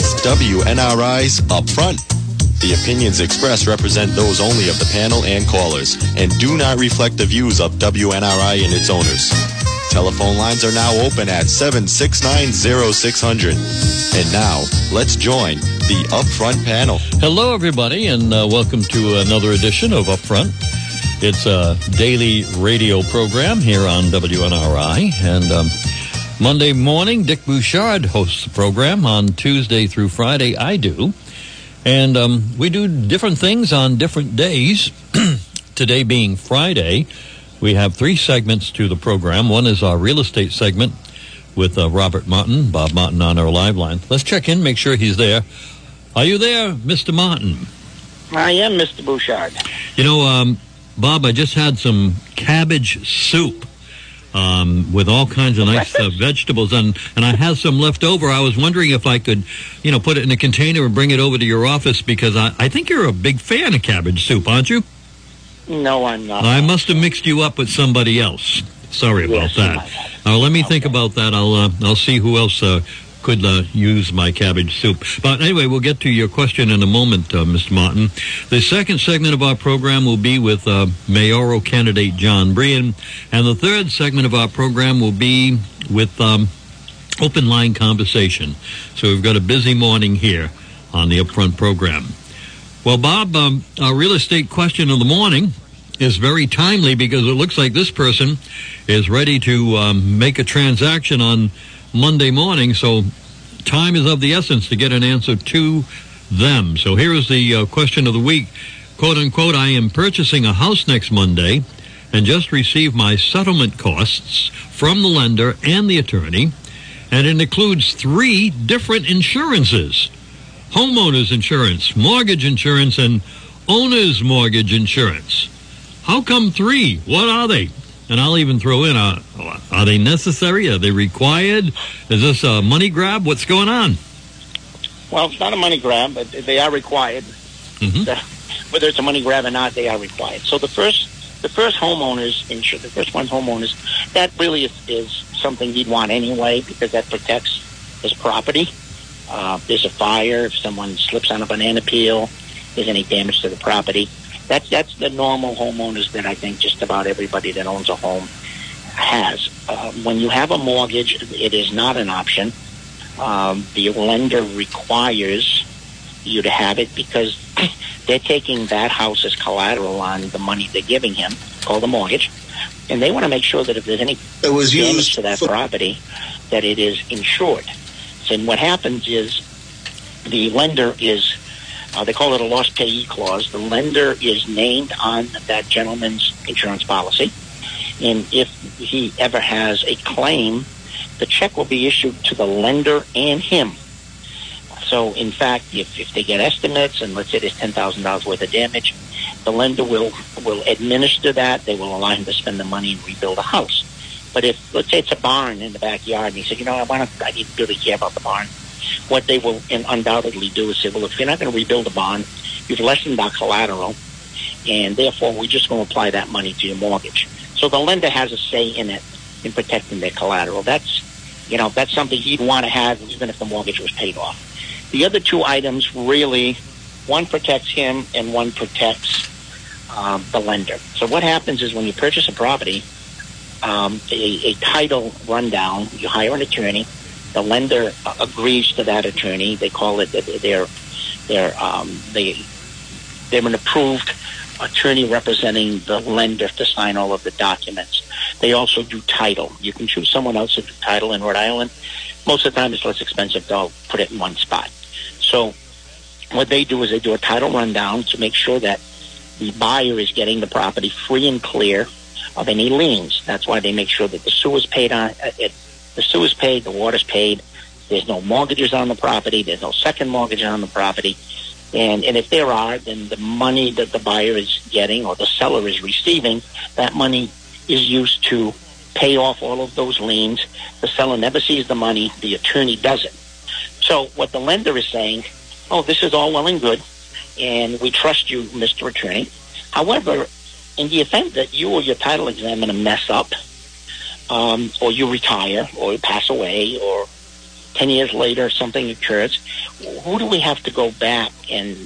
It's WNRI's Upfront. The opinions expressed represent those only of the panel and callers and do not reflect the views of WNRI and its owners. Telephone lines are now open at 7690600. And now, let's join the Upfront panel. Hello, everybody, and uh, welcome to another edition of Upfront. It's a daily radio program here on WNRI, and um, Monday morning, Dick Bouchard hosts the program. On Tuesday through Friday, I do. And um, we do different things on different days. Today being Friday, we have three segments to the program. One is our real estate segment with uh, Robert Martin, Bob Martin on our live line. Let's check in, make sure he's there. Are you there, Mr. Martin? I am Mr. Bouchard. You know, um, Bob, I just had some cabbage soup um, with all kinds of nice uh, vegetables, and and I have some left over. I was wondering if I could, you know, put it in a container and bring it over to your office because I, I think you're a big fan of cabbage soup, aren't you? No, I'm not. I must have mixed you up with somebody else. Sorry about Yes, you that. Now let me think about that. I'll uh, I'll see who else uh, could uh, use my cabbage soup. But anyway, we'll get to your question in a moment, uh, Mr. Martin. The second segment of our program will be with uh, mayoral candidate John Brien, and the third segment of our program will be with um, open line conversation. So we've got a busy morning here on the upfront program. Well, Bob, um, our real estate question of the morning is very timely because it looks like this person is ready to um, make a transaction on Monday morning. So time is of the essence to get an answer to them. So here is the uh, question of the week. Quote unquote, I am purchasing a house next Monday and just received my settlement costs from the lender and the attorney. And it includes three different insurances homeowners insurance, mortgage insurance, and owner's mortgage insurance. How come three? What are they? And I'll even throw in, uh, are they necessary? Are they required? Is this a money grab? What's going on? Well, it's not a money grab, but they are required. Mhm. The- whether it's a money grab or not, they are required. So the first, the first homeowners insur the first one homeowners, that really is, is something you'd want anyway because that protects his property. Uh, if there's a fire, if someone slips on a banana peel, there's any damage to the property. That's that's the normal homeowners that I think just about everybody that owns a home has. Uh, when you have a mortgage, it is not an option. Um, the lender requires you to have it because they're taking that house as collateral on the money they're giving him, called the mortgage, and they want to make sure that if there's any It was damage used to that for- property, that it is insured. And what happens is the lender is, uh, they call it a loss payee clause. The lender is named on that gentleman's insurance policy. And if he ever has a claim, the check will be issued to the lender and him. So, in fact, if, if they get estimates and let's say there's $10,000 worth of damage, the lender will, will administer that. They will allow him to spend the money and rebuild a house. But if, let's say it's a barn in the backyard, and he said, you know, I want to, I didn't really care about the barn. What they will undoubtedly do is say, well, if you're not going to rebuild a barn, you've lessened our collateral, and therefore we're just going to apply that money to your mortgage. So the lender has a say in it, in protecting their collateral. That's, you know, that's something he'd want to have even if the mortgage was paid off. The other two items really, one protects him and one protects um, the lender. So what happens is when you purchase a property, um, a, a title rundown, you hire an attorney. The lender agrees to that attorney. They call it their their um, they they're an approved attorney representing the lender to sign all of the documents. They also do title. You can choose someone else to do title in Rhode Island. Most of the time, it's less expensive. They'll put it in one spot. So what they do is they do a title rundown to make sure that the buyer is getting the property free and clear of any liens. That's why they make sure that the sewer's paid on uh, it, the sewer's paid, the water's paid. There's no mortgages on the property. There's no second mortgage on the property. And and if there are, then the money that the buyer is getting or the seller is receiving, that money is used to pay off all of those liens. The seller never sees the money. The attorney does it. So what the lender is saying, oh, this is all well and good, and we trust you, Mr. Attorney. However, in the event that you or your title examiner mess up, um, or you retire, or you pass away, or ten years later something occurs, who do we have to go back and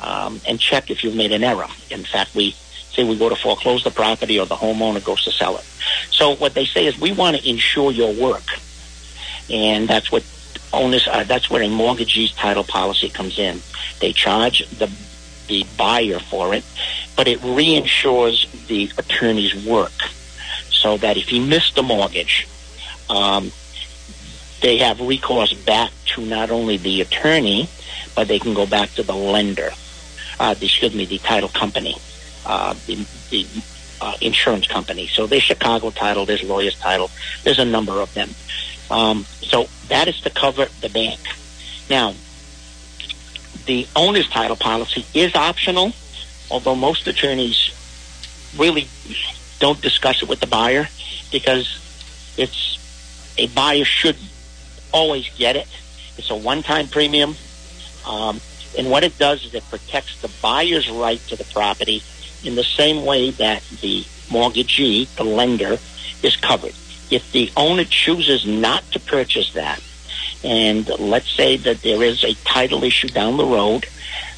um, and check if you've made an error? In fact, we say we go to foreclose the property or the homeowner goes to sell it. So what they say is we want to insure your work, and that's what owners. Uh, that's where a mortgagee's title policy comes in. They charge the the buyer for it, but it reinsures the attorney's work, so that if he missed the mortgage, um, they have recourse back to not only the attorney, but they can go back to the lender. Uh, excuse me, the title company, uh, the, the uh, insurance company. So there's Chicago Title, there's Lawyers Title, there's a number of them. Um, so that is to cover the bank. Now, the owner's title policy is optional, although most attorneys really don't discuss it with the buyer because it's a buyer should always get it. It's a one-time premium, um, and what it does is it protects the buyer's right to the property in the same way that the mortgagee, the lender, is covered. If the owner chooses not to purchase that, and let's say that there is a title issue down the road,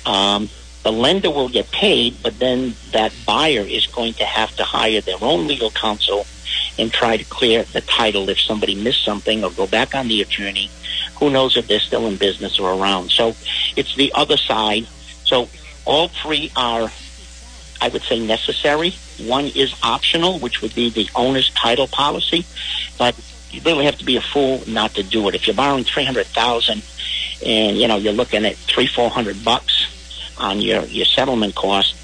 um, the lender will get paid, but then that buyer is going to have to hire their own legal counsel and try to clear the title if somebody missed something or go back on the attorney. Who knows if they're still in business or around? So it's the other side. So all three are, I would say, necessary. One is optional, which would be the owner's title policy, but you really have to be a fool not to do it. If you're borrowing three hundred thousand, and you know you're looking at three four hundred bucks on your your settlement cost,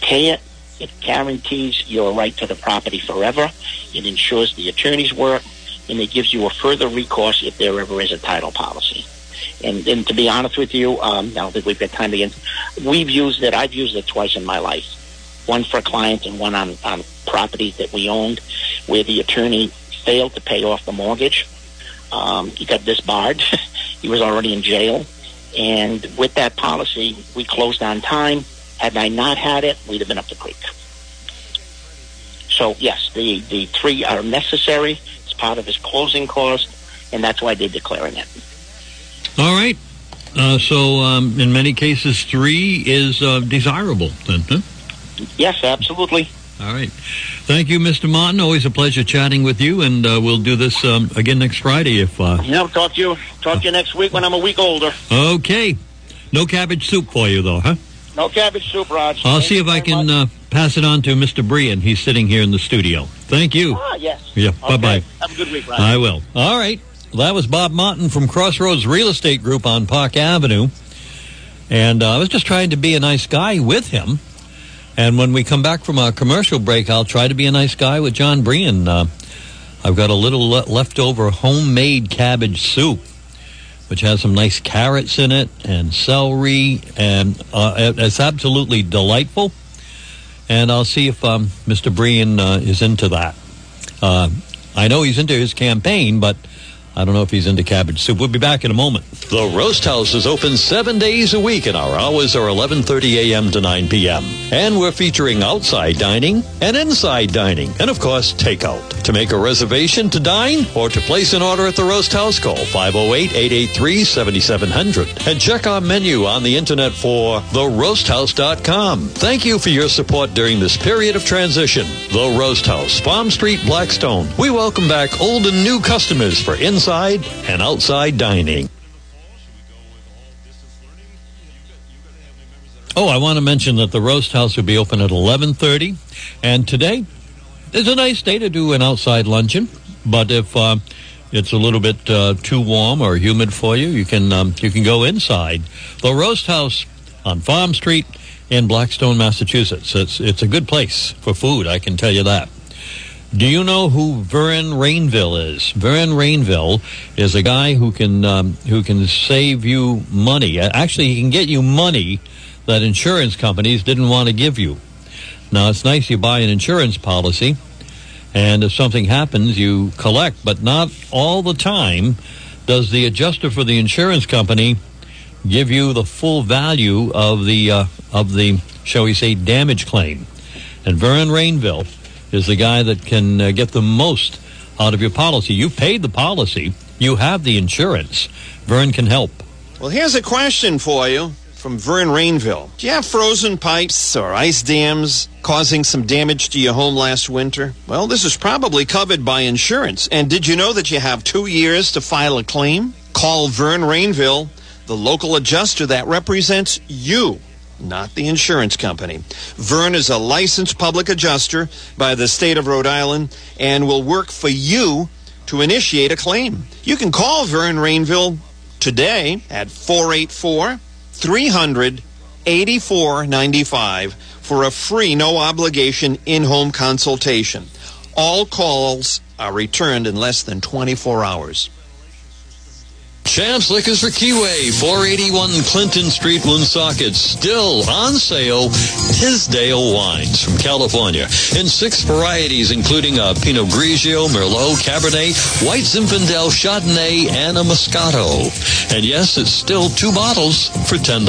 pay it. It guarantees your right to the property forever. It ensures the attorney's work, and it gives you a further recourse if there ever is a title policy. And, and to be honest with you, um, I don't think we've got time get. We've used it. I've used it twice in my life. One for a client and one on on properties that we owned, where the attorney failed to pay off the mortgage. Um, he got disbarred. he was already in jail. And with that policy, we closed on time. Had I not had it, we'd have been up the creek. So yes, the, the three are necessary. It's part of his closing cost, and that's why they're declaring it. All right. Uh, so, um, in many cases, three is uh, desirable, then, huh? Yes, absolutely. All right. Thank you, Mr. Martin. Always a pleasure chatting with you, and uh, we'll do this um, again next Friday if. Uh, yeah, talk to you. Talk to you next week when I'm a week older. Okay. No cabbage soup for you, though, huh? No cabbage soup, Raj. I'll Thank see if I can uh, pass it on to Mr. Brien. He's sitting here in the studio. Thank you. Ah, yes. Yeah, Okay. bye-bye. Have a good week, Raj. I will. All right. Well, that was Bob Martin from Crossroads Real Estate Group on Park Avenue. And uh, I was just trying to be a nice guy with him. And when we come back from our commercial break, I'll try to be a nice guy with John Brien. Uh, I've got a little le- leftover homemade cabbage soup, which has some nice carrots in it and celery, and uh, it's absolutely delightful. And I'll see if um, Mr. Brien uh, is into that. Uh, I know he's into his campaign, but I don't know if he's into cabbage soup. We'll be back in a moment. The Roast House is open seven days a week, and our hours are 11:30 a.m. to 9 p.m. And we're featuring outside dining and inside dining, and of course takeout. To make a reservation to dine or to place an order at the Roast House, call 508-883-7700 and check our menu on the internet for theroasthouse.com. Thank you for your support during this period of transition. The Roast House, Farm Street, Blackstone. We welcome back old and new customers for inside and outside dining. Oh, I want to mention that the roast house will be open at 11:30, and today is a nice day to do an outside luncheon. But if uh, it's a little bit uh, too warm or humid for you, you can um, you can go inside the roast house on Farm Street in Blackstone, Massachusetts. It's it's a good place for food. I can tell you that. Do you know who Vern Rainville is? Vern Rainville is a guy who can um, who can save you money. Actually, he can get you money that insurance companies didn't want to give you. Now, it's nice you buy an insurance policy, and if something happens, you collect, but not all the time does the adjuster for the insurance company give you the full value of the uh, of the shall we say damage claim. And Vern Rainville is the guy that can uh, get the most out of your policy. You've paid the policy. You have the insurance. Vern can help. Well, here's a question for you from Vern Rainville. Do you have frozen pipes or ice dams causing some damage to your home last winter? Well, this is probably covered by insurance. And did you know that you have two years to file a claim? Call Vern Rainville, the local adjuster that represents you not the insurance company. Vern is a licensed public adjuster by the state of Rhode Island and will work for you to initiate a claim. You can call Vern Rainville today at 484 300 8495 for a free, no obligation in home consultation. All calls are returned in less than 24 hours. Champs Liquors for Keyway, 481 Clinton Street, Woonsocket. Still on sale, Tisdale wines from California in six varieties, including a Pinot Grigio, Merlot, Cabernet, White Zinfandel, Chardonnay, and a Moscato. And yes, it's still two bottles for $10.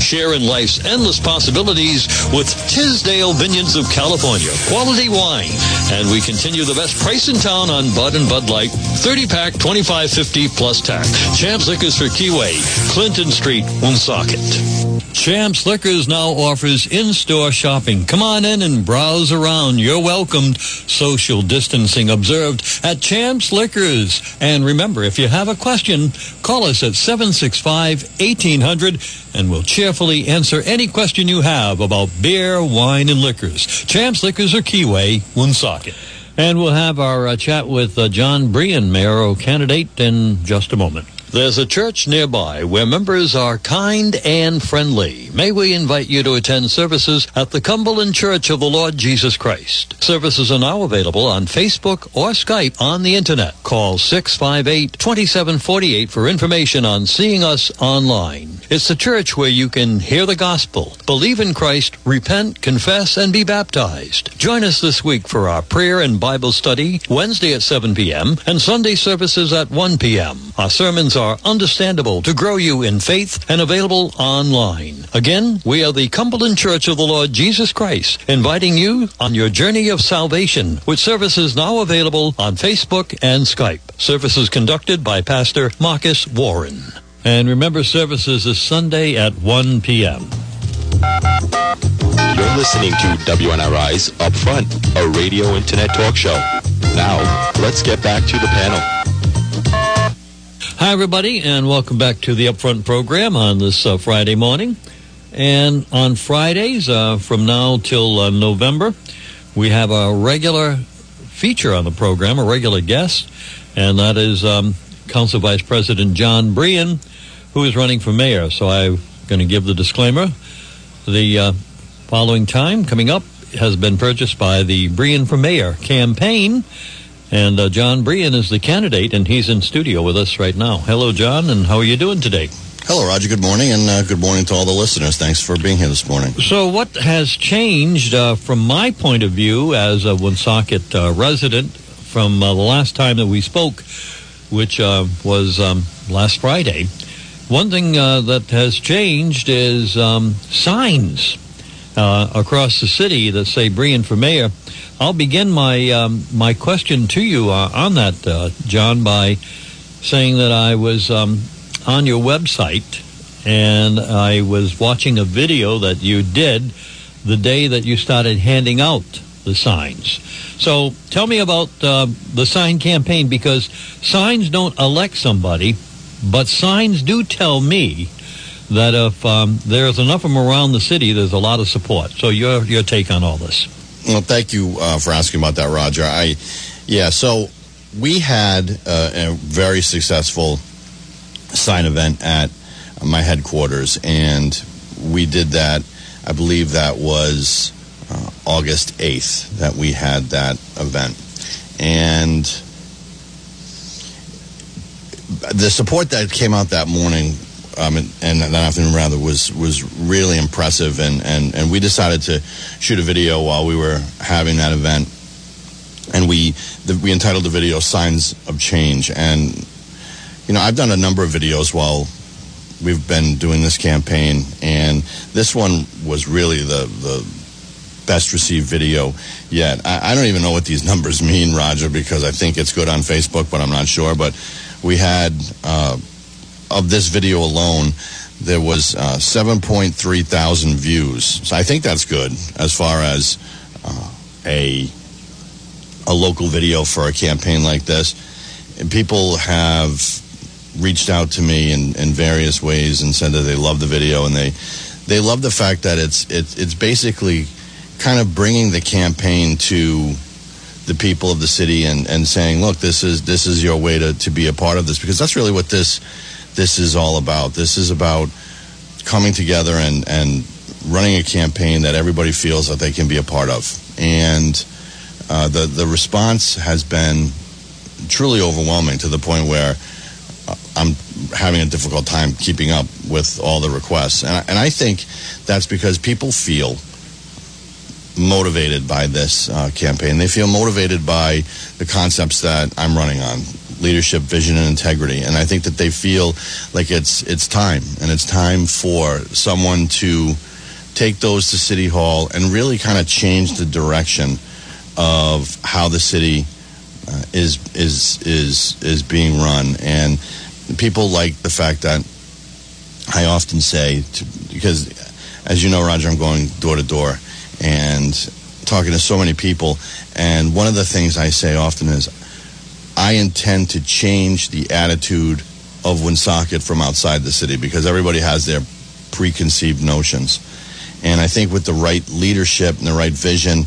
Share in life's endless possibilities with Tisdale Vineyards of California. Quality wine. And we continue the best price in town on Bud and Bud Light. 30 pack, 25.50 plus tax. Champs Liquors for Keyway, Clinton Street, Woonsocket. Champs Liquors now offers in-store shopping. Come on in and browse around. You're welcomed. Social distancing observed at Champs Liquors. And remember, if you have a question, call us at 765-1800 and we'll cheerfully answer any question you have about beer, wine, and liquors. Champs Liquors or Keyway, Woonsocket. And we'll have our uh, chat with uh, John Brien, mayoral candidate, in just a moment. There's a church nearby where members are kind and friendly. May we invite you to attend services at the Cumberland Church of the Lord Jesus Christ. Services are now available on Facebook or Skype on the internet. Call 658-2748 for information on seeing us online. It's the church where you can hear the gospel, believe in Christ, repent, confess, and be baptized. Join us this week for our prayer and Bible study, Wednesday at 7 p.m. and Sunday services at 1 p.m. Our sermons are understandable to grow you in faith and available online. Again, we are the Cumberland Church of the Lord Jesus Christ, inviting you on your journey of salvation with services now available on Facebook and Skype. Services conducted by Pastor Marcus Warren. And remember, services is Sunday at 1 p.m. You're listening to WNRI's Upfront, a radio internet talk show. Now, let's get back to the panel. Hi, everybody, and welcome back to the Upfront program on this uh, Friday morning. And on Fridays, uh, from now till uh, November, we have a regular feature on the program, a regular guest, and that is um, Council Vice President John Brien, who is running for mayor. So I'm going to give the disclaimer. The uh, following time coming up has been purchased by the Brien for Mayor campaign. And uh, John Brien is the candidate, and he's in studio with us right now. Hello, John, and how are you doing today? Hello, Roger. Good morning, and uh, good morning to all the listeners. Thanks for being here this morning. So, what has changed uh, from my point of view as a Woonsocket uh, resident from uh, the last time that we spoke, which uh, was um, last Friday? One thing uh, that has changed is um, signs across the city that say Brien for mayor. I'll begin my um, my question to you uh, on that, uh, John, by saying that I was um, on your website and I was watching a video that you did the day that you started handing out the signs. So tell me about uh, the sign campaign because signs don't elect somebody, but signs do tell me that if um, there's enough of them around the city, there's a lot of support. So your your take on all this. Well, thank you uh, for asking about that, Roger. I, yeah, so we had uh, a very successful sign event at my headquarters, and we did that. I believe that was uh, August 8th that we had that event. And the support that came out that morning um, and, and, that afternoon rather was was really impressive. And, and, and we decided to shoot a video while we were having that event. And we the, we entitled the video signs of change. And you know I've done a number of videos while we've been doing this campaign. And this one was really the the best received video yet. I, I don't even know what these numbers mean Roger because I think it's good on Facebook but I'm not sure. But we had uh, of this video alone, there was uh, 7.3 thousand views. So I think that's good as far as uh, a a local video for a campaign like this. And people have reached out to me in, in various ways and said that they love the video and they they love the fact that it's it's it's basically kind of bringing the campaign to the people of the city and, and saying, look, this is this is your way to, to be a part of this because that's really what this this is all about. This is about coming together and, and running a campaign that everybody feels that they can be a part of. And uh, the the response has been truly overwhelming to the point where uh, I'm having a difficult time keeping up with all the requests. And I, and I think that's because people feel motivated by this uh, campaign. They feel motivated by the concepts that I'm running on leadership, vision, and integrity. And I think that they feel like it's it's time, and it's time for someone to take those to City Hall and really kind of change the direction of how the city uh, is is is is being run. And people like the fact that I often say to, because, as you know, Roger, I'm going door to door and talking to so many people. And one of the things I say often is, I intend to change the attitude of Woonsocket from outside the city because everybody has their preconceived notions. And I think with the right leadership and the right vision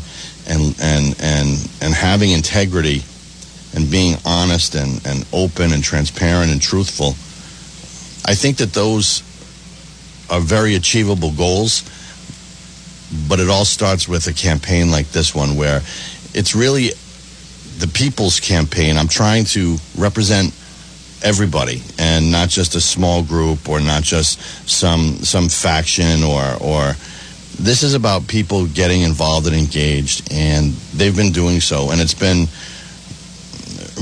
and and and and having integrity and being honest and, and open and transparent and truthful, I think that those are very achievable goals. But it all starts with a campaign like this one where it's really the people's campaign. I'm trying to represent everybody and not just a small group or not just some some faction or or this is about people getting involved and engaged and they've been doing so and it's been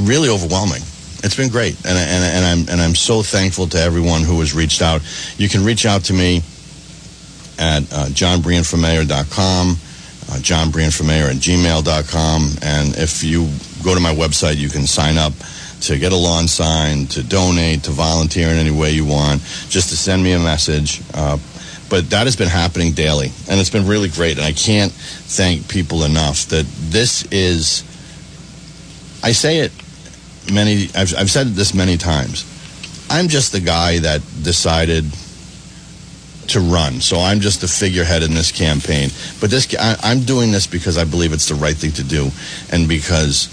really overwhelming it's been great and, and, and I'm and I'm so thankful to everyone who has reached out you can reach out to me at uh, johnbrienformayor.com uh, johnbrienformayor at gmail.com and if you go to my website you can sign up to get a lawn sign to donate to volunteer in any way you want just to send me a message. Uh, but that has been happening daily and it's been really great and i can't thank people enough that this is i say it many I've, I've said this many times. I'm just the guy that decided to run so i'm just the figurehead in this campaign but this I, i'm doing this because i believe it's the right thing to do and because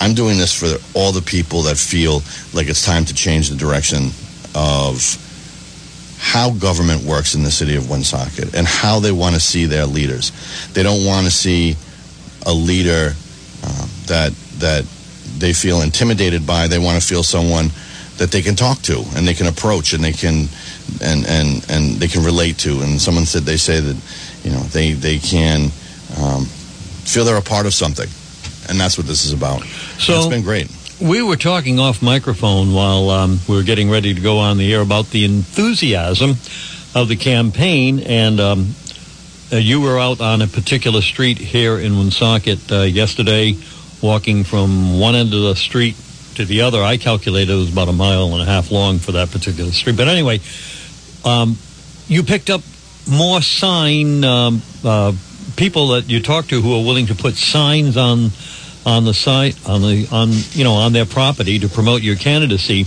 i'm doing this for all the people that feel like it's time to change the direction of how government works in the city of Woonsocket and how they want to see their leaders. They don't want to see a leader uh, that that they feel intimidated by. They want to feel someone that they can talk to and they can approach and they can and and and they can relate to. And someone said they say that you know they they can um, feel they're a part of something, and that's what this is about. So it's been great. We were talking off microphone while um, we were getting ready to go on the air about the enthusiasm of the campaign, and um, uh, you were out on a particular street here in Woonsocket uh, yesterday, walking from one end of the street to the other. I calculated it was about a mile and a half long for that particular street. But anyway, um, you picked up more sign um, uh, people that you talk to who are willing to put signs on on the site on the on you know on their property to promote your candidacy,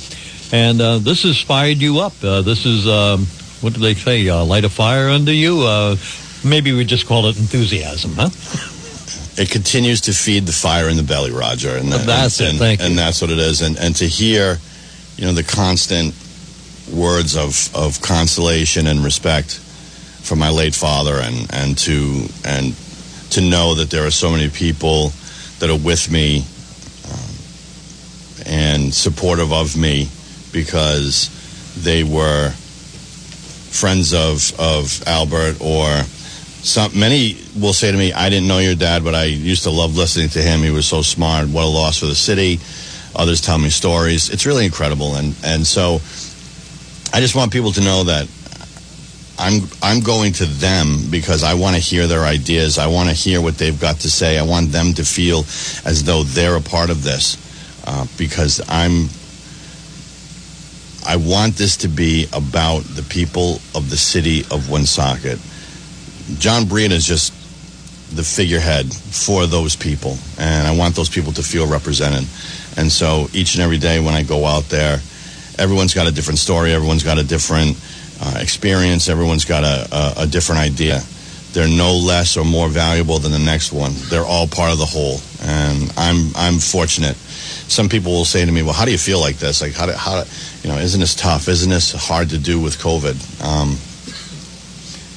and uh, this has fired you up. Uh, this is um, what do they say? Uh, light a fire under you. Uh, maybe we just call it enthusiasm, huh? It continues to feed the fire in the belly, Roger, and that's and, it. Thank and you. that's what it is. And and to hear, you know, the constant words of of consolation and respect from my late father, and and to and to know that there are so many people that are with me um, and supportive of me because they were friends of of Albert or some many will say to me, I didn't know your dad, but I used to love listening to him. He was so smart. What a loss for the city. Others tell me stories. It's really incredible. And and so I just want people to know that I'm I'm going to them because I want to hear their ideas. I want to hear what they've got to say. I want them to feel as though they're a part of this uh, because I'm I want this to be about the people of the city of Woonsocket. John Brien is just the figurehead for those people, and I want those people to feel represented. And so each and every day when I go out there, everyone's got a different story, everyone's got a different uh, experience, everyone's got a, a, a different idea. They're no less or more valuable than the next one. They're all part of the whole, and I'm I'm fortunate. Some people will say to me, "Well, how do you feel like this? Like, how do, how you know? Isn't this tough? Isn't this hard to do with COVID?" Um,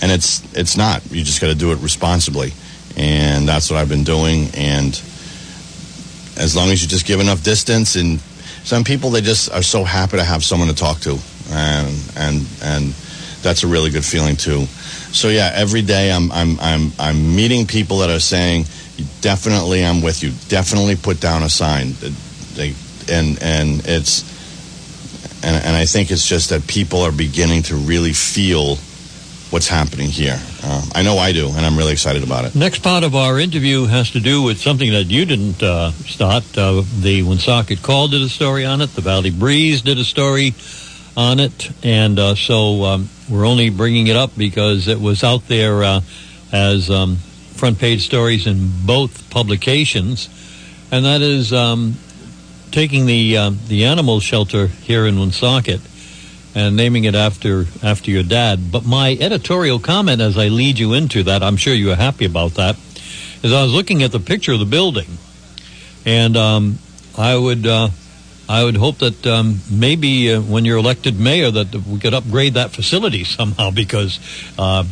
and it's it's not. You just got to do it responsibly, and that's what I've been doing. And as long as you just give enough distance, and some people they just are so happy to have someone to talk to, and and and that's a really good feeling too. So yeah, every day I'm I'm I'm I'm meeting people that are saying, definitely I'm with you. Definitely put down a sign. They, and and it's and and I think it's just that people are beginning to really feel what's happening here. Uh, I know I do, and I'm really excited about it. Next part of our interview has to do with something that you didn't uh, start. Uh, the Woonsocket Call did a story on it. The Valley Breeze did a story on it, and uh, so um, we're only bringing it up because it was out there uh, as um, front page stories in both publications, and that is um, taking the uh, the animal shelter here in Woonsocket and naming it after after your dad. But my editorial comment, as I lead you into that, I'm sure you are happy about that, is I was looking at the picture of the building, and um, I would. Uh, I would hope that um, maybe uh, when you're elected mayor that we could upgrade that facility somehow because uh,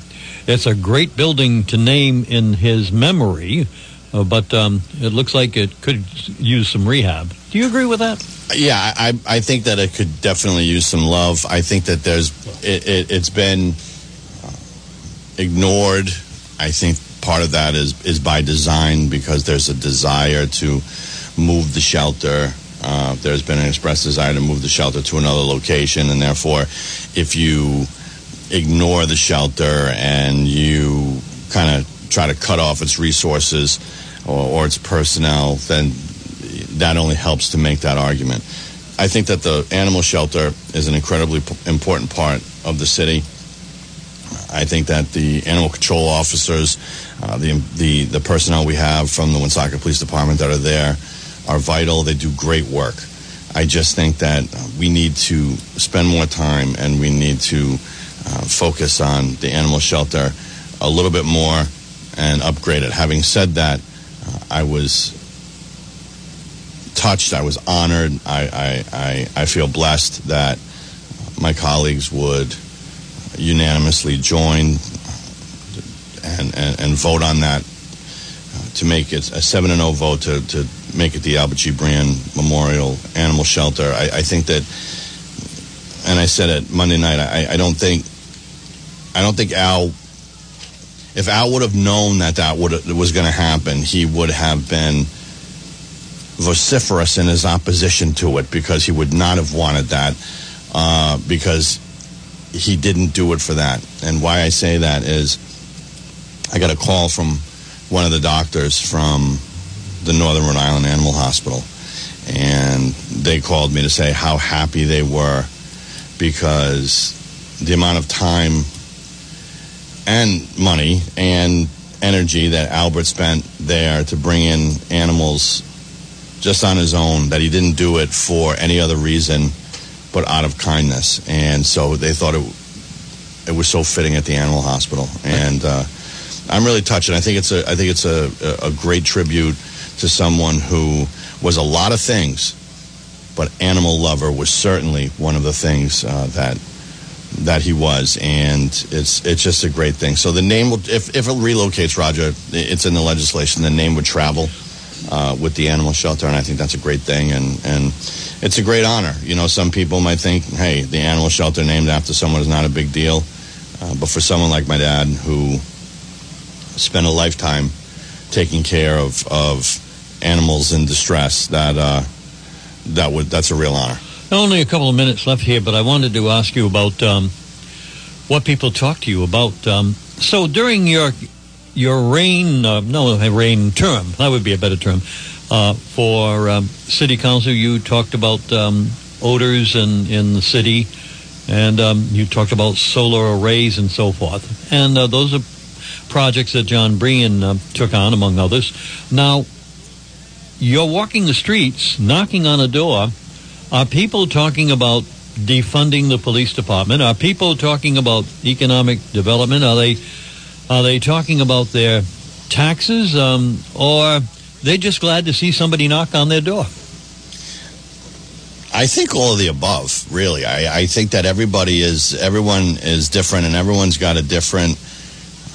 it's a great building to name in his memory, uh, but um, it looks like it could use some rehab. Do you agree with that? Yeah, I, I think that it could definitely use some love. I think that there's it, it, it's been ignored. I think part of that is is by design because there's a desire to move the shelter. Uh, there's been an express desire to move the shelter to another location, and therefore, if you ignore the shelter and you kind of try to cut off its resources or, or its personnel, then that only helps to make that argument. I think that the animal shelter is an incredibly p- important part of the city. I think that the animal control officers, uh, the, the the personnel we have from the Woonsocket Police Department that are there, are vital. They do great work. I just think that we need to spend more time and we need to uh, focus on the animal shelter a little bit more and upgrade it. Having said that, uh, I was touched. I was honored. I, I, I, I feel blessed that my colleagues would unanimously join and, and, and vote on that uh, to make it a 7 and 0 vote to, to make it the Albert G. Brien Memorial Animal Shelter. I, I think that, and I said it Monday night, I, I don't think, I don't think Al if Al would have known that that would was going to happen, he would have been vociferous in his opposition to it because he would not have wanted that uh, because he didn't do it for that. And why I say that is I got a call from one of the doctors from the Northern Rhode Island Animal Hospital, and they called me to say how happy they were because the amount of time and money and energy that Albert spent there to bring in animals just on his own, that he didn't do it for any other reason but out of kindness. And so they thought it it was so fitting at the animal hospital. And uh, I'm really touched. And I think it's a I think it's a, a great tribute to someone who was a lot of things, but animal lover was certainly one of the things uh, that that he was, and it's it's just a great thing. So the name will, if if it relocates, Roger, it's in the legislation. The name would travel uh, with the animal shelter, and I think that's a great thing, and and it's a great honor. You know, some people might think, hey, the animal shelter named after someone is not a big deal, uh, but for someone like my dad who spent a lifetime taking care of of animals in distress, that uh, that would that's a real honor. Only a couple of minutes left here, but I wanted to ask you about um, what people talk to you about. Um, so during your your reign, uh, no, reign term, that would be a better term, uh, for um, city council, you talked about um, odors in, in the city. And um, you talked about solar arrays and so forth. And uh, those are projects that John Brien uh, took on, among others. Now, you're walking the streets, knocking on a door. Are people talking about defunding the police department? Are people talking about economic development? Are they are they talking about their taxes, um, or they just glad to see somebody knock on their door? I think all of the above, really. I, I think that everybody is, everyone is different and everyone's got a different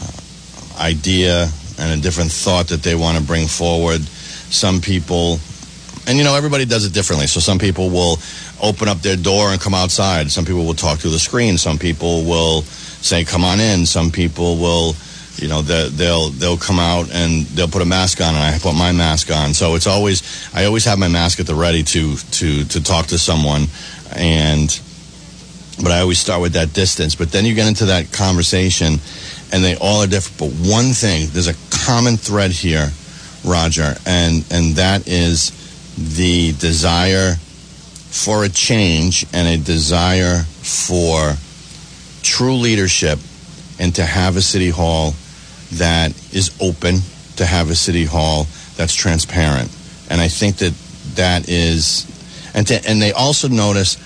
uh, idea and a different thought that they want to bring forward. Some people, and you know, everybody does it differently. So some people will open up their door and come outside. Some people will talk through the screen. Some people will say, come on in. Some people will, you know, they'll they'll come out and they'll put a mask on, and I put my mask on. So it's always I always have my mask at the ready to to to talk to someone, and but I always start with that distance. But then you get into that conversation, and they all are different. But one thing, there's a common thread here, Roger, and and that is the desire for a change and a desire for true leadership and to have a city hall that is open, to have a city hall that's transparent. And I think that that is, and, to, and they also notice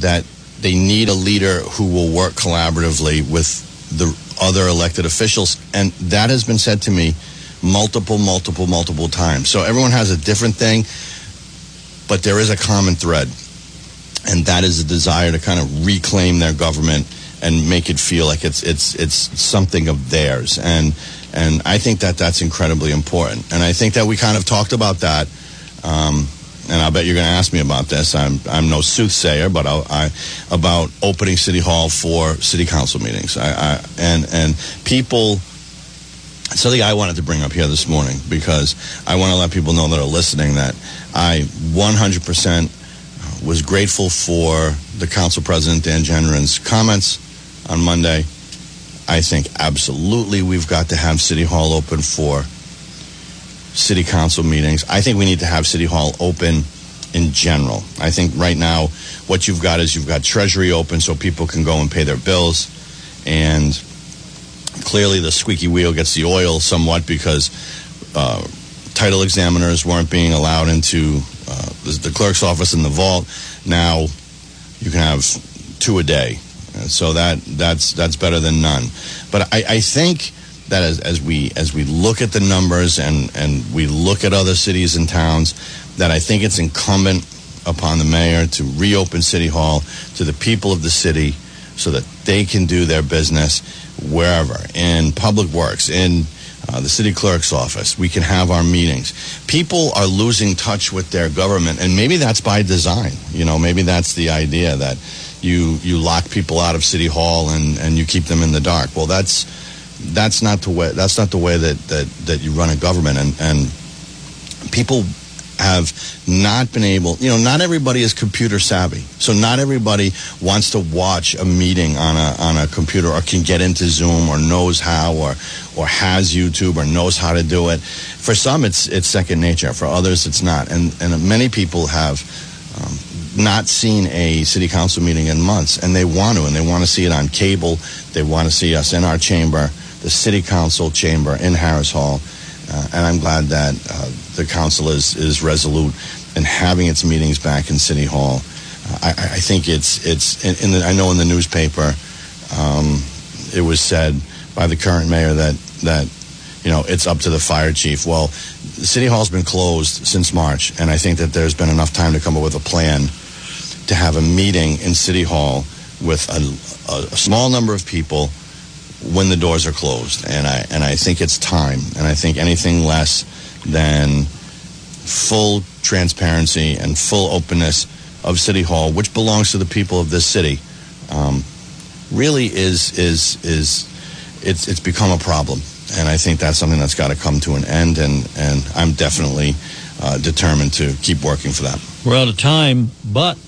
that they need a leader who will work collaboratively with the other elected officials. And that has been said to me multiple, multiple, multiple times. So everyone has a different thing, but there is a common thread. And that is a desire to kind of reclaim their government and make it feel like it's it's it's something of theirs and and I think that that's incredibly important and I think that we kind of talked about that um, and I bet you're going to ask me about this I'm I'm no soothsayer but I'll, I about opening city hall for city council meetings I, I and and people something I wanted to bring up here this morning because I want to let people know that are listening that I 100% was grateful for the council president Dan Gendron's comments on Monday. I think absolutely we've got to have City Hall open for city council meetings. I think we need to have City Hall open in general. I think right now what you've got is you've got Treasury open so people can go and pay their bills. And clearly the squeaky wheel gets the oil somewhat because uh, title examiners weren't being allowed into uh, the clerk's office in the vault. Now you can have two a day so that that's that's better than none. But I, I think that as, as we as we look at the numbers and and we look at other cities and towns, that I think it's incumbent upon the mayor to reopen City Hall to the people of the city so that they can do their business wherever in public works in uh, the city clerk's office. We can have our meetings. People are losing touch with their government, and maybe that's by design. You know, maybe that's the idea that you you lock people out of City Hall and, and you keep them in the dark. Well, that's that's not the way that's not the way that, that, that you run a government, and and people have not been able, you know, not everybody is computer savvy. So not everybody wants to watch a meeting on a on a computer or can get into Zoom or knows how or or has YouTube or knows how to do it. For some it's it's second nature. For others it's not. And and many people have um, not seen a city council meeting in months and they want to and they want to see it on cable. They want to see us in our chamber, the city council chamber in Harris Hall. Uh, and I'm glad that uh, the council is, is resolute in having its meetings back in City Hall. Uh, I, I, think it's it's in, the, I know in the newspaper um, it was said by the current mayor that that you know it's up to the fire chief. Well, city hall's been closed since March, and I think that there's been enough time to come up with a plan to have a meeting in City Hall with a, a, a small number of people when the doors are closed. And I and I think it's time. And I think anything less than full transparency and full openness of City Hall, which belongs to the people of this city, um, really is is is it's it's become a problem. And I think that's something that's got to come to an end. And and I'm definitely uh, determined to keep working for that. We're out of time, but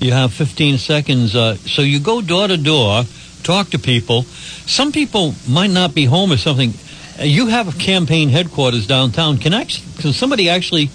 you have 15 seconds. Uh, so you go door to door, talk to people. Some people might not be home or something. You have a campaign headquarters downtown. Can, actually, can somebody actually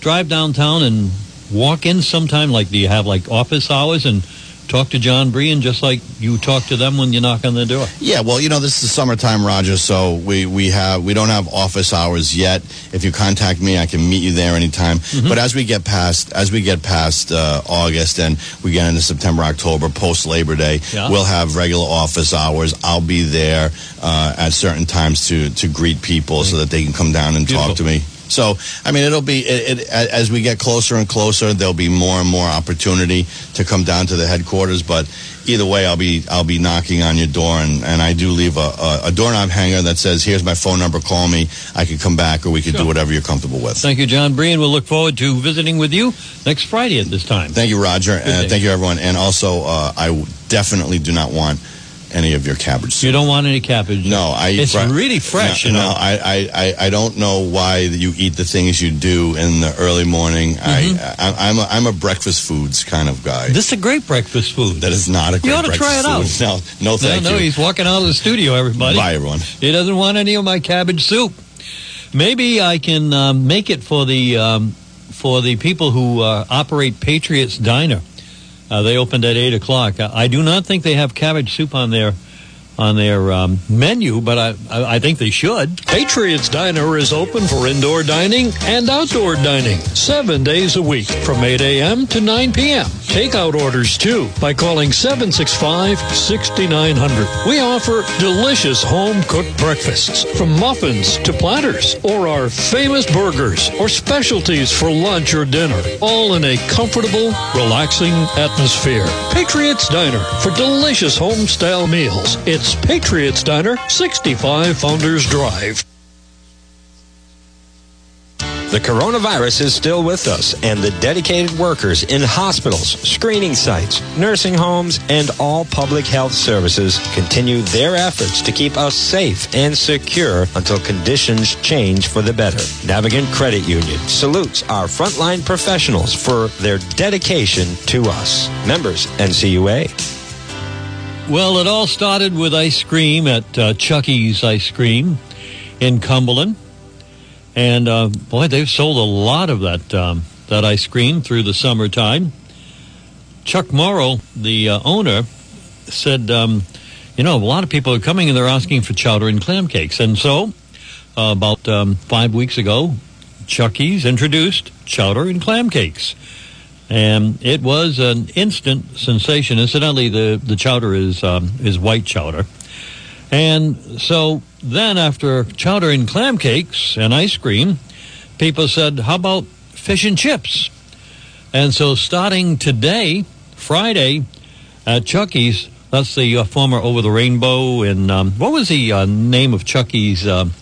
drive downtown and walk in sometime? Like, do you have like office hours and talk to John Brien just like you talk to them when you knock on the door? Yeah, well, you know, this is summertime, Roger. So we, we have we don't have office hours yet. If you contact me, I can meet you there anytime. Mm-hmm. But as we get past as we get past uh, August and we get into September, October, post Labor Day, Yeah. we'll have regular office hours. I'll be there uh, at certain times to to greet people so that they can come down and talk to me. So, I mean, it'll be it, it, as we get closer and closer, there'll be more and more opportunity to come down to the headquarters. But either way, I'll be I'll be knocking on your door, and, and I do leave a, a, a doorknob hanger that says, "Here's my phone number. Call me. I can come back, or we can Sure. do whatever you're comfortable with." Thank you, John Brien. We'll look forward to visiting with you next Friday at this time. Thank you, Roger, and thank you, everyone. And also, uh, I w- definitely do not want any of your cabbage soup. You don't want any cabbage? No, I. It's fr- really fresh, No, you know. no, I, I, I, I don't know why you eat the things you do in the early morning. Mm-hmm. I, I, I'm a, I'm a breakfast foods kind of guy. This is a great breakfast food. that is not a great ought to try it food. out. No, no, thank no, no, you. he's walking out of the studio, everybody. Bye, everyone. He doesn't want any of my cabbage soup. Maybe I can um, make it for the um, for the people who uh, operate Patriots Diner. Uh, they opened at eight o'clock. I, I do not think they have cabbage soup on their on their um, menu, but I, I I think they should. Patriots Diner is open for indoor dining and outdoor dining seven days a week from 8 a.m. to 9 p.m. Takeout orders too by calling 765 6900. We offer delicious home cooked breakfasts from muffins to platters or our famous burgers or specialties for lunch or dinner, all in a comfortable, relaxing atmosphere. Patriots Diner for delicious home style meals. It's Patriots Diner, 65 Founders Drive. The coronavirus is still with us, and the dedicated workers in hospitals, screening sites, nursing homes, and all public health services continue their efforts to keep us safe and secure until conditions change for the better. Navigant Credit Union salutes our frontline professionals for their dedication to us. Members, NCUA. Well, it all started with ice cream at uh, Chucky's Ice Cream in Cumberland, and uh, boy, they've sold a lot of that um, that ice cream through the summertime. Chuck Morrow, the uh, owner, said, um, "You know, a lot of people are coming and they're asking for chowder and clam cakes, and so uh, about um, five weeks ago, Chucky's introduced chowder and clam cakes." And it was an instant sensation. Incidentally, the the chowder is um, is white chowder, and so then after chowder and clam cakes and ice cream, people said, "How about fish and chips?" And so starting today, Friday, at Chucky's. That's the uh, former Over the Rainbow, and um, what was the uh, name of Chucky's? Um,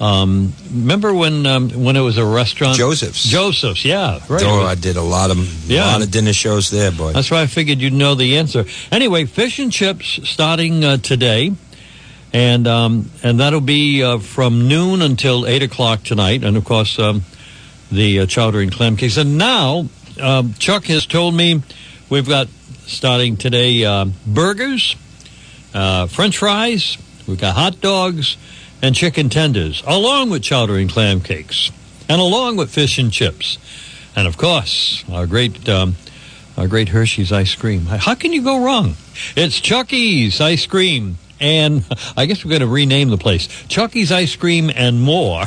um, remember when um, when it was a restaurant? Joseph's. Joseph's, yeah, right. Oh, I did a lot of Yeah. lot of dinner shows there, boy. that's why I figured you'd know the answer. Anyway, fish and chips starting uh, today, and um, and that'll be uh, from noon until eight o'clock tonight, and of course um, the uh, chowder and clam cakes. And now um, Chuck has told me we've got starting today uh, burgers, uh, French fries, we've got hot dogs, and chicken tenders, along with chowder and clam cakes, and along with fish and chips, and of course our great. Um, our great Hershey's ice cream. How can you go wrong? It's Chucky's ice cream. And I guess we're going to rename the place. Chucky's Ice Cream and More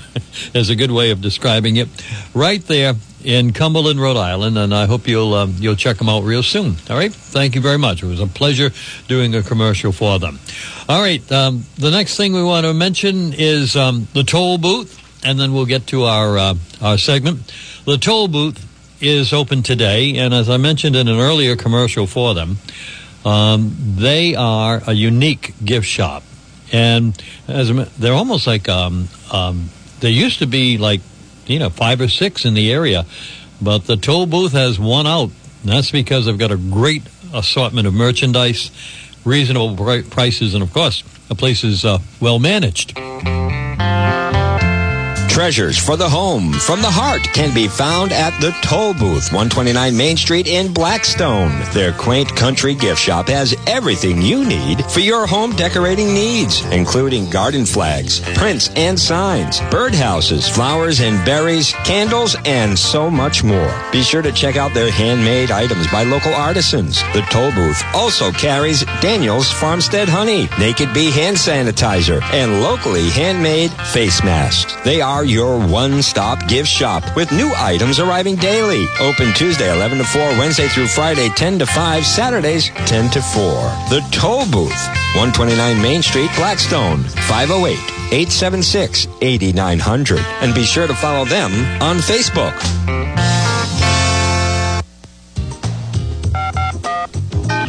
is a good way of describing it. Right there in Cumberland, Rhode Island. And I hope you'll, um, you'll check them out real soon. All right. Thank you very much. It was a pleasure doing a commercial for them. All right. Um, the next thing we want to mention is um, the toll booth. And then we'll get to our, uh, our segment. The toll booth is open today, and as I mentioned in an earlier commercial for them, um, they are a unique gift shop, and as they're almost like um, there used to be like you know five or six in the area, but the toll booth has one out. And that's because they've got a great assortment of merchandise, reasonable pri- prices, and of course, the place is uh, well managed. Treasures for the home from the heart can be found at the Toll Booth, 129 Main Street in Blackstone. Their quaint country gift shop has everything you need for your home decorating needs, including garden flags, prints and signs, birdhouses, flowers and berries, candles, and so much more. Be sure to check out their handmade items by local artisans. The Toll Booth also carries Daniel's Farmstead Honey, Naked Bee hand sanitizer, and locally handmade face masks. They are your one-stop gift shop with new items arriving daily. Open Tuesday 11 to 4, Wednesday through Friday 10 to 5, Saturdays 10 to 4. The Toll Booth, 129 Main Street, Blackstone, 508 876 8900. And be sure to follow them on Facebook.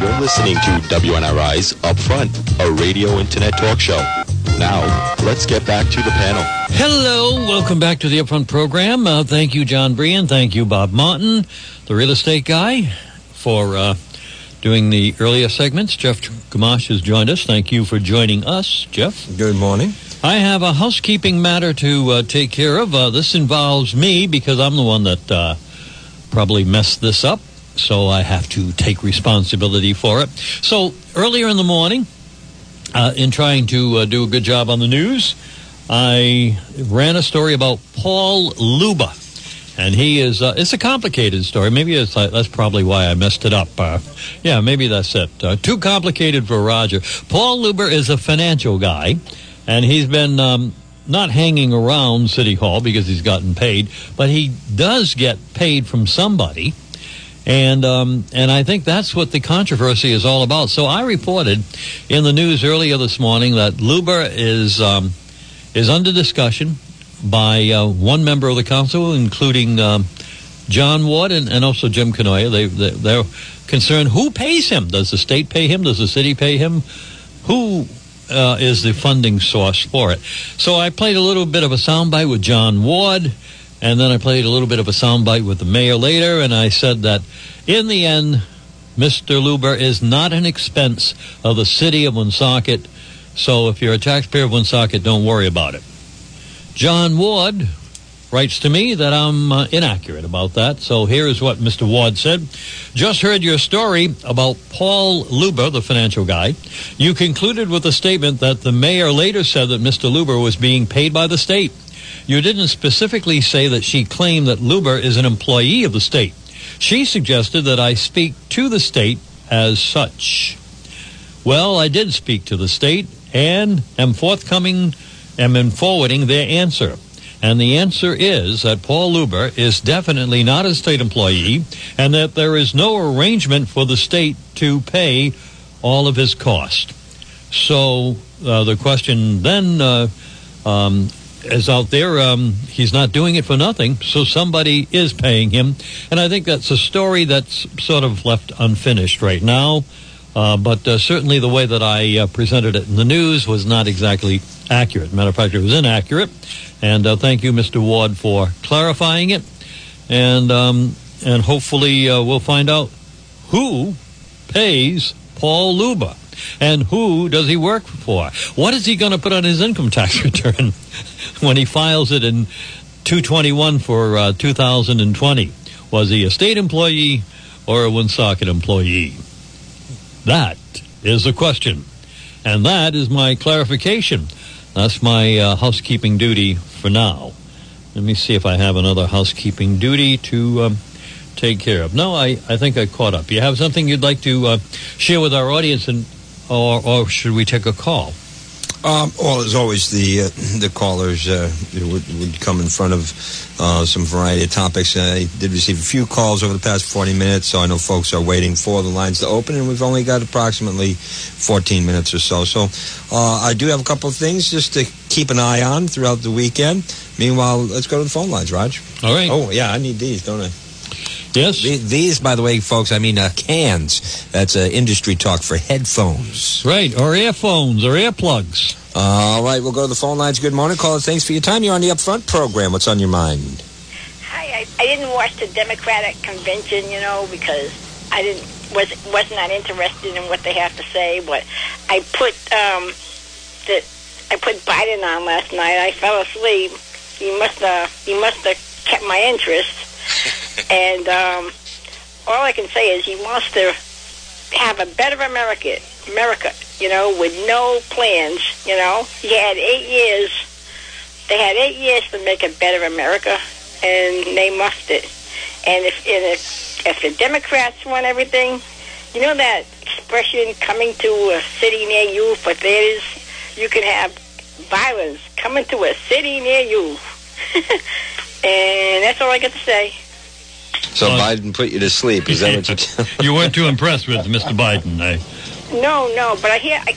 You're listening to WNRI's Upfront, a radio internet talk show. Now, let's get back to the panel. Hello, welcome back to the Upfront program. Uh, thank you, John Brien. Thank you, Bob Martin, the real estate guy, for uh, doing the earlier segments. Jeff Gamache has joined us. Thank you for joining us, Jeff. Good morning. I have a housekeeping matter to uh, take care of. Uh, this involves me because I'm the one that uh, probably messed this up, so I have to take responsibility for it. So earlier in the morning, uh, in trying to uh, do a good job on the news, I ran a story about Paul Luba. And he is, uh, it's a complicated story. Maybe it's, uh, that's probably why I messed it up. Uh, yeah, maybe that's it. Uh, too complicated for Roger. Paul Luba is a financial guy, and he's been um, not hanging around City Hall because he's gotten paid, but he does get paid from somebody. And um, and I think that's what the controversy is all about. So I reported in the news earlier this morning that Luba is um, is under discussion by uh, one member of the council, including um, John Ward and, and also Jim Cournoyer. They, they they're concerned who pays him. Does the state pay him? Does the city pay him? Who uh, is the funding source for it? So I played a little bit of a soundbite with John Ward. And then I played a little bit of a soundbite with the mayor later, and I said that in the end, Mr. Luba is not an expense of the city of Woonsocket. So if you're a taxpayer of Woonsocket, don't worry about it. John Ward writes to me that I'm uh, inaccurate about that. So here is what Mr. Ward said. Just heard your story about Paul Luba, the financial guy. You concluded with a statement that the mayor later said that Mr. Luba was being paid by the state. You didn't specifically say that she claimed that Luba is an employee of the state. She suggested that I speak to the state as such. Well, I did speak to the state and am forthcoming, am in forwarding their answer. And the answer is that Paul Luba is definitely not a state employee and that there is no arrangement for the state to pay all of his cost. So uh, the question then uh, um, is out there. Um, he's not doing it for nothing, so somebody is paying him. And I think that's a story that's sort of left unfinished right now. Uh, but uh, certainly the way that I uh, presented it in the news was not exactly accurate. Matter of fact, it was inaccurate. And uh, thank you, Mr. Ward, for clarifying it. And um, and hopefully uh, we'll find out who pays Paul Luba and who does he work for. What is he going to put on his income tax return when he files it in 221 for uh, 2020? Was he a state employee or a Woonsocket employee? That is the question. And that is my clarification. That's my uh, housekeeping duty for now. Let me see if I have another housekeeping duty to um, take care of. No, I, I think I caught up. You have something you'd like to uh, share with our audience, and or, or should we take a call? Um, well, as always, the uh, the callers uh, would, would come in front of uh, some variety of topics. I did receive a few calls over the past 40 minutes, so I know folks are waiting for the lines to open, and we've only got approximately 14 minutes or so. So uh, I do have a couple of things just to keep an eye on throughout the weekend. Meanwhile, let's go to the phone lines, Raj. All right. Oh, yeah, I need these, don't I? Yes. The- These, by the way, folks, I mean uh, cans. That's uh, industry talk for headphones. Right. Or earphones or earplugs. All right, we'll go to the phone lines. Good morning, caller. Thanks for your time. You're on the Upfront program. What's on your mind? Hi, I, I didn't watch the Democratic convention, you know, because I didn't was was not interested in what they have to say. But I put um, the I put Biden on last night. I fell asleep, he must have he must have kept my interest. And um, all I can say is he wants to have a better America, America, you know, with no plans. You know, he had eight years. They had eight years to make a better America, and they muffed it. And if and if if the Democrats want everything, you know that expression "coming to a city near you" for theaters, you can have violence coming to a city near you. and that's all I got to say. So Biden put you to sleep. Is that what you tell You weren't too impressed with Mr. Biden, eh? No, no, but I hear, I,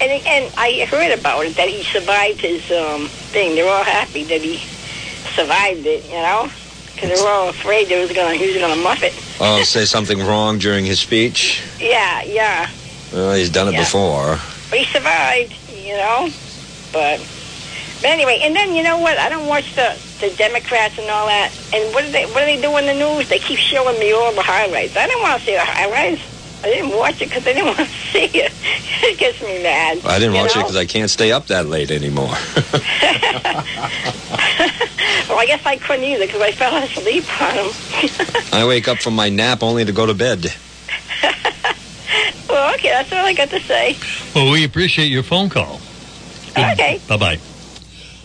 and and I heard about it that he survived his um, thing. They're all happy that he survived it, you know, because they were all afraid they was gonna he was gonna muff it. Oh, say something wrong during his speech? Yeah, yeah, Well, he's done it Yeah. before. but he survived, you know. But but anyway, and then you know what? I don't watch the the Democrats and all that. And what do they what do they do in the news? They keep showing me all the highlights. I didn't want to see the highlights. I didn't watch it because I didn't want to see it. it gets me mad. I didn't you watch it because I can't stay up that late anymore. well, I guess I couldn't either because I fell asleep on them. I wake up from my nap only to go to bed. well, okay, that's all I got to say. Well, we appreciate your phone call. Okay. Bye bye.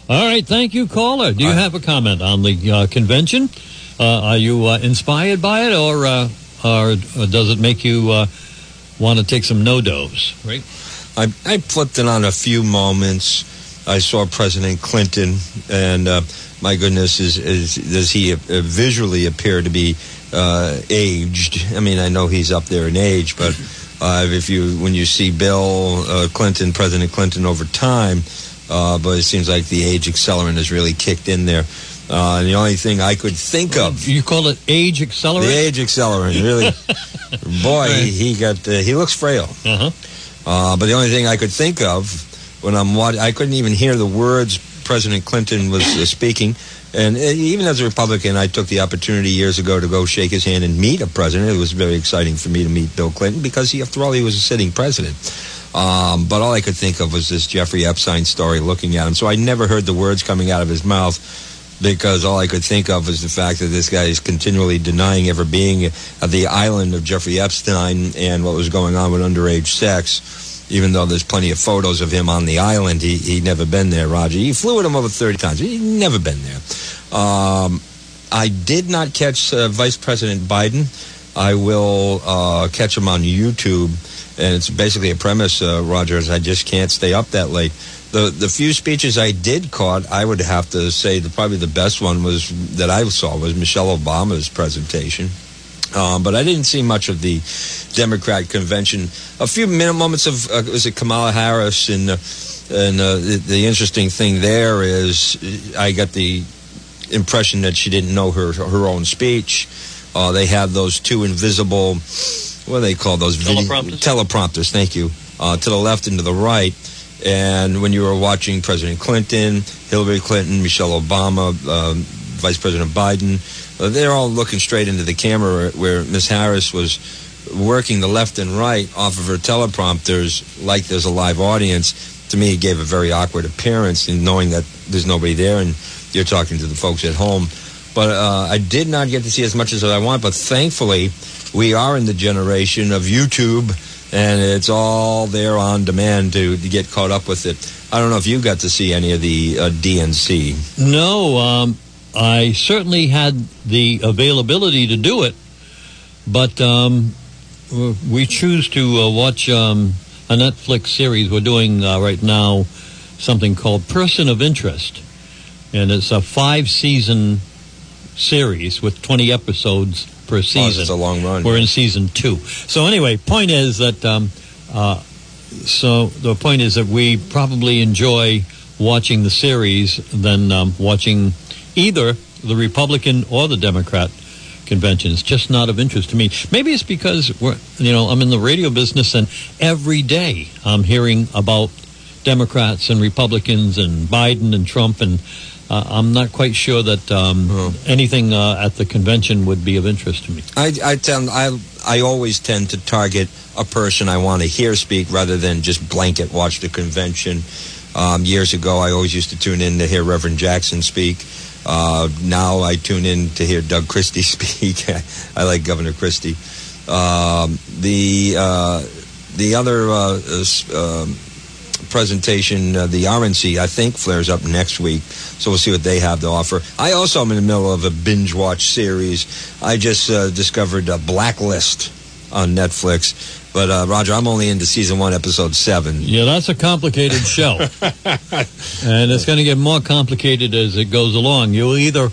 All right, thank you, caller. Do you have a comment on the uh, convention? Uh, are you uh, inspired by it, or uh, or, does it make you uh, want to take some no dos? Right. I, I flipped it on a few moments. I saw President Clinton, and uh, my goodness, is, is does he uh, visually appear to be uh, aged? I mean, I know he's up there in age, but uh, if you when you see Bill uh, Clinton, President Clinton, over time, uh, but it seems like the age accelerant has really kicked in there. Uh, the only thing I could think of, You call it age accelerant? the age accelerant, really, boy, Right. he got uh, he looks frail. Uh-huh. Uh, but the only thing I could think of when I'm watching, I couldn't even hear the words President Clinton was uh, speaking. And uh, even as a Republican, I took the opportunity years ago to go shake his hand and meet a president. It was very exciting for me to meet Bill Clinton because, he, after all, he was a sitting president. Um, but all I could think of was this Jeffrey Epstein story looking at him. So I never heard the words coming out of his mouth because all I could think of was the fact that this guy is continually denying ever being at the island of Jeffrey Epstein and what was going on with underage sex. Even though there's plenty of photos of him on the island, he he never been there. Roger, he flew with him over 30 times. He'd never been there. Um, I did not catch uh, Vice President Biden. I will uh, catch them on YouTube, and it's basically a premise, uh, Roger. Is I just can't stay up that late. The the few speeches I did caught, I would have to say the probably the best one was that I saw was Michelle Obama's presentation. Um, but I didn't see much of the Democrat convention. A few minute moments of uh, was it Kamala Harris and uh, and uh, the, the interesting thing there is I got the impression that she didn't know her her own speech. Uh, they had those two invisible, what do they call those? Teleprompters? teleprompters. Thank you. Uh, to the left and to the right. And when you were watching President Clinton, Hillary Clinton, Michelle Obama, um, Vice President Biden, uh, they're all looking straight into the camera where Miss Harris was working the left and right off of her teleprompters like there's a live audience. To me, it gave a very awkward appearance in knowing that there's nobody there and you're talking to the folks at home. But uh, I did not get to see as much as I want. But thankfully, we are in the generation of YouTube, and it's all there on demand to, to get caught up with it. I don't know if you got to see any of the uh, DNC. No, um, I certainly had the availability to do it, but um, we choose to uh, watch um, a Netflix series. We're doing uh, right now something called Person of Interest, and it's a five season series with 20 episodes per Oh, season. it's a long run. We're in season two. So anyway, point is that um, uh, so the point is that we probably enjoy watching the series than um, watching either the Republican or the Democrat convention. It's just not of interest to me. Maybe it's because we're you know I'm in the radio business and every day I'm hearing about Democrats and Republicans and Biden and Trump and. Uh, I'm not quite sure that um, anything uh, at the convention would be of interest to me. I, I tend I I always tend to target a person I want to hear speak rather than just blanket watch the convention. Um, years ago, I always used to tune in to hear Reverend Jackson speak. Uh, now I tune in to hear Doug Christie speak. I like Governor Christie. Um, the uh, the other uh, um, presentation, uh, the RNC, I think flares up next week. So we'll see what they have to offer. I also am in the middle of a binge watch series. I just uh, discovered a Blacklist on Netflix. But uh, Roger, I'm only into season one, episode seven. Yeah, that's a complicated show, and it's going to get more complicated as it goes along. You'll either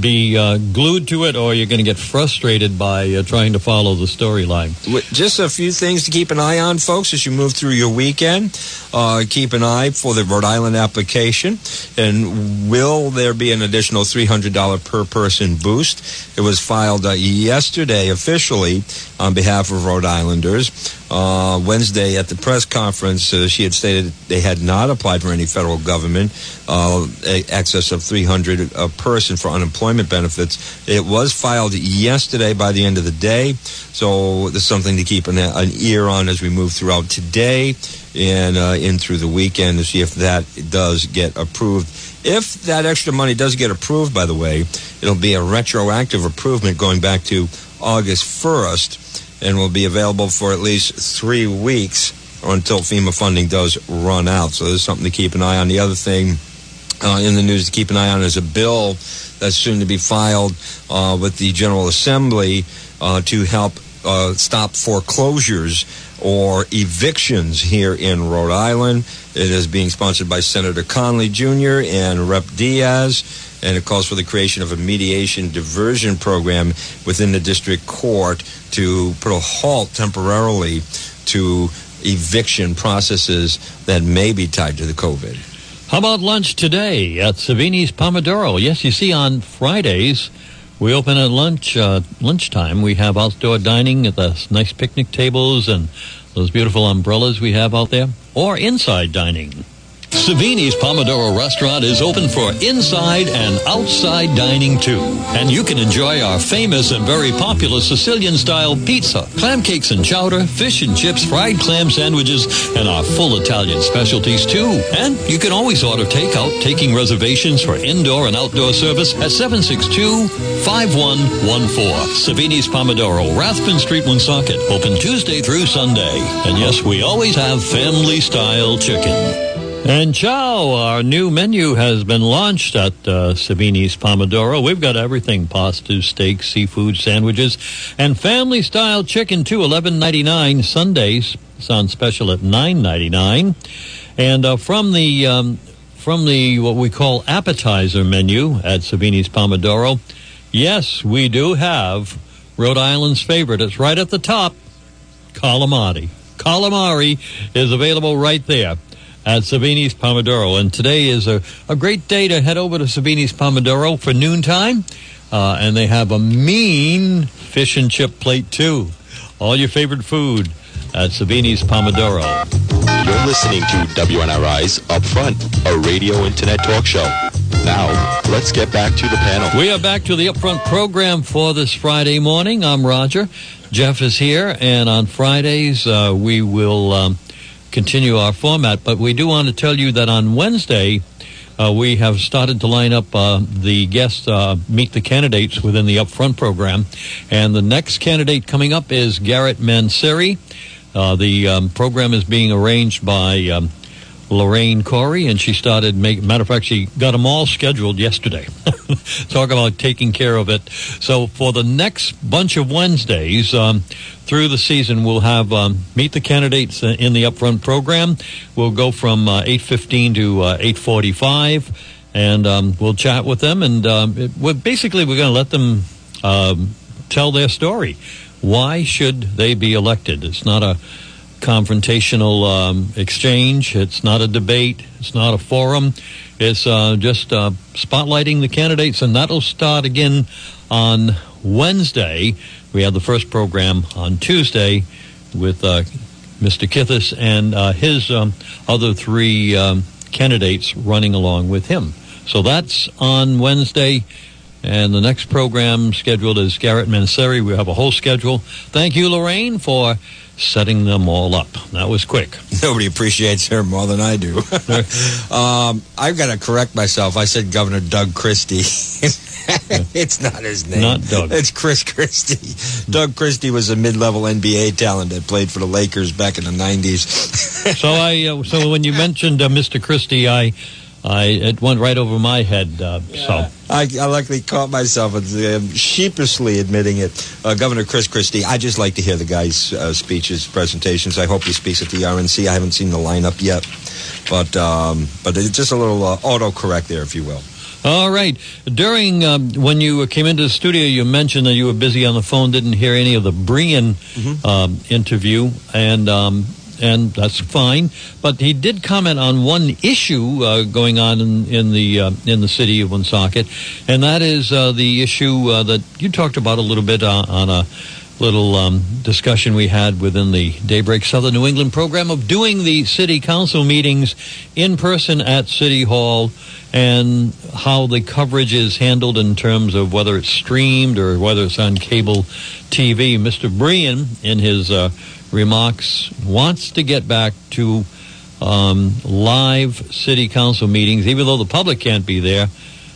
be uh, glued to it or you're going to get frustrated by uh, trying to follow the storyline. Just a few things to keep an eye on, folks, as you move through your weekend. Uh, keep an eye for the Rhode Island application. And will there be an additional $300 per person boost? It was filed uh, yesterday officially on behalf of Rhode Islanders. Uh, Wednesday at the press conference, uh, she had stated they had not applied for any federal government uh, excess of 300 a person for unemployment benefits. It was filed yesterday by the end of the day, so there's something to keep an, an ear on as we move throughout today and uh, in through the weekend to see if that does get approved. If that extra money does get approved, by the way, it'll be a retroactive approval going back to August 1st and will be available for at least three weeks until FEMA funding does run out. So there's something to keep an eye on. The other thing uh, in the news to keep an eye on is a bill that's soon to be filed uh, with the General Assembly uh, to help uh, stop foreclosures or evictions here in Rhode Island. It is being sponsored by Senator Conley Jr. and Rep. Diaz and it calls for the creation of a mediation diversion program within the district court to put a halt temporarily to eviction processes that may be tied to the COVID. How about lunch today at Savini's Pomodoro? Yes, you see, on Fridays, we open at lunch uh, lunchtime. We have outdoor dining at the nice picnic tables and those beautiful umbrellas we have out there, or inside dining. Savini's Pomodoro Restaurant is open for inside and outside dining too. And you can enjoy our famous and very popular Sicilian style pizza, clam cakes and chowder, fish and chips, fried clam sandwiches, and our full Italian specialties too. And you can always order takeout, taking reservations for indoor and outdoor service at 762-5114. Savini's Pomodoro, Rathbun Street, Woonsocket, open Tuesday through Sunday. And yes, we always have family style chicken. And ciao, our new menu has been launched at uh, Savini's Pomodoro. We've got everything: pasta, steak, seafood, sandwiches, and family-style chicken too. Eleven ninety nine Sundays. It's on special at nine ninety nine. And uh, from the um, from the what we call appetizer menu at Savini's Pomodoro, yes, we do have Rhode Island's favorite. It's right at the top, calamari. Calamari is available right there at Savini's Pomodoro. And today is a, a great day to head over to Savini's Pomodoro for noontime. Uh, and they have a mean fish and chip plate, too. All your favorite food at Savini's Pomodoro. You're listening to WNRI's Upfront, a radio internet talk show. Now, let's get back to the panel. We are back to the Upfront program for this Friday morning. I'm Roger. Jeff is here, and on Fridays, uh, we will. Um, continue our format. But we do want to tell you that on Wednesday, uh, we have started to line up uh, the guests, uh, meet the candidates within the Upfront program. And the next candidate coming up is Garrett Mancieri. Uh, the um, program is being arranged by um, Lorraine Corey, and she started make. Matter of fact, she got them all scheduled yesterday. Talk about taking care of it. So for the next bunch of Wednesdays um, through the season, we'll have um, meet the candidates in the upfront program. We'll go from uh, eight fifteen to uh, eight forty five, and um, we'll chat with them. And um, it, we're, basically, we're going to let them um, tell their story. Why should they be elected? It's not a confrontational um, exchange. It's not a debate. It's not a forum. It's uh, just uh, spotlighting the candidates, and that'll start again on Wednesday. We have the first program on Tuesday with uh, Mr. Kithis and uh, his um, other three um, candidates running along with him. So that's on Wednesday. And the next program scheduled is Garrett Mancieri. We have a whole schedule. Thank you, Lorraine, for setting them all up. That was quick. Nobody appreciates her more than I do. um, I've got to correct myself. I said Governor Doug Christie. it's not his name. Not Doug. It's Chris Christie. Doug Christie was a mid-level NBA talent that played for the Lakers back in the 90s. so I, uh, so when you mentioned uh, Mr. Christie, I, I, it went right over my head. Uh, So I, I luckily caught myself um, sheepishly admitting it. Uh, Governor Chris Christie, I just like to hear the guy's uh, speeches, presentations. I hope he speaks at the RNC. I haven't seen the lineup yet, but um, but it's just a little uh, autocorrect there, if you will. All right. During um, when you came into the studio, you mentioned that you were busy on the phone, didn't hear any of the Brien um, interview, and um, and that's fine. But he did comment on one issue uh, going on in, in the uh, in the city of Woonsocket, and that is uh, the issue uh, that you talked about a little bit on, on a little um, discussion we had within the Daybreak Southern New England program of doing the city council meetings in person at City Hall and how the coverage is handled in terms of whether it's streamed or whether it's on cable TV. Mr. Brien, in his uh, remarks, wants to get back to um, live city council meetings, even though the public can't be there.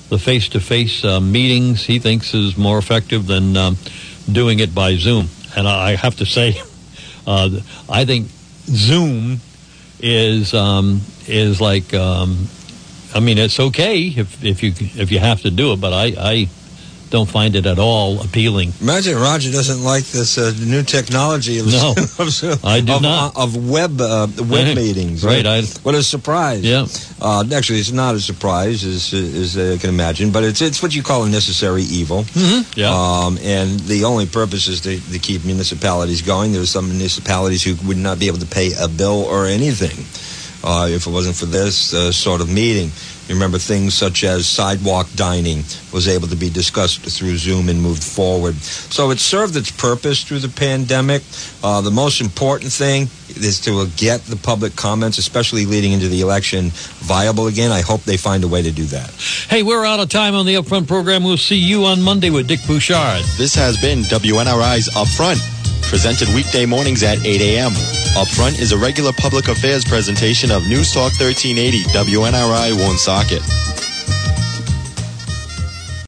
The face-to-face uh, meetings he thinks is more effective than um, doing it by Zoom. And I have to say, uh, I think Zoom is um, is like um, I mean it's okay if if you if you have to do it, but I, I don't find it at all appealing. Imagine Roger doesn't like this uh, new technology of, No, of, I do of, not. of web uh, web Right. meetings. Right, I- what a surprise! Yeah. Uh, actually, it's not a surprise, as as I can imagine, but it's it's what you call a necessary evil. Mm-hmm. Yeah. Um, and the only purpose is to, to keep municipalities going. There's some municipalities who would not be able to pay a bill or anything uh, if it wasn't for this uh, sort of meeting. You remember things such as sidewalk dining was able to be discussed through Zoom and moved forward. So it served its purpose through the pandemic. Uh, the most important thing is to uh, get the public comments, especially leading into the election, viable again. I hope they find a way to do that. Hey, we're out of time on the Upfront program. We'll see you on Monday with Dick Bouchard. This has been WNRI's Upfront, presented weekday mornings at 8 a.m. Upfront is a regular public affairs presentation of News Talk 1380 WNRI Woonsocket.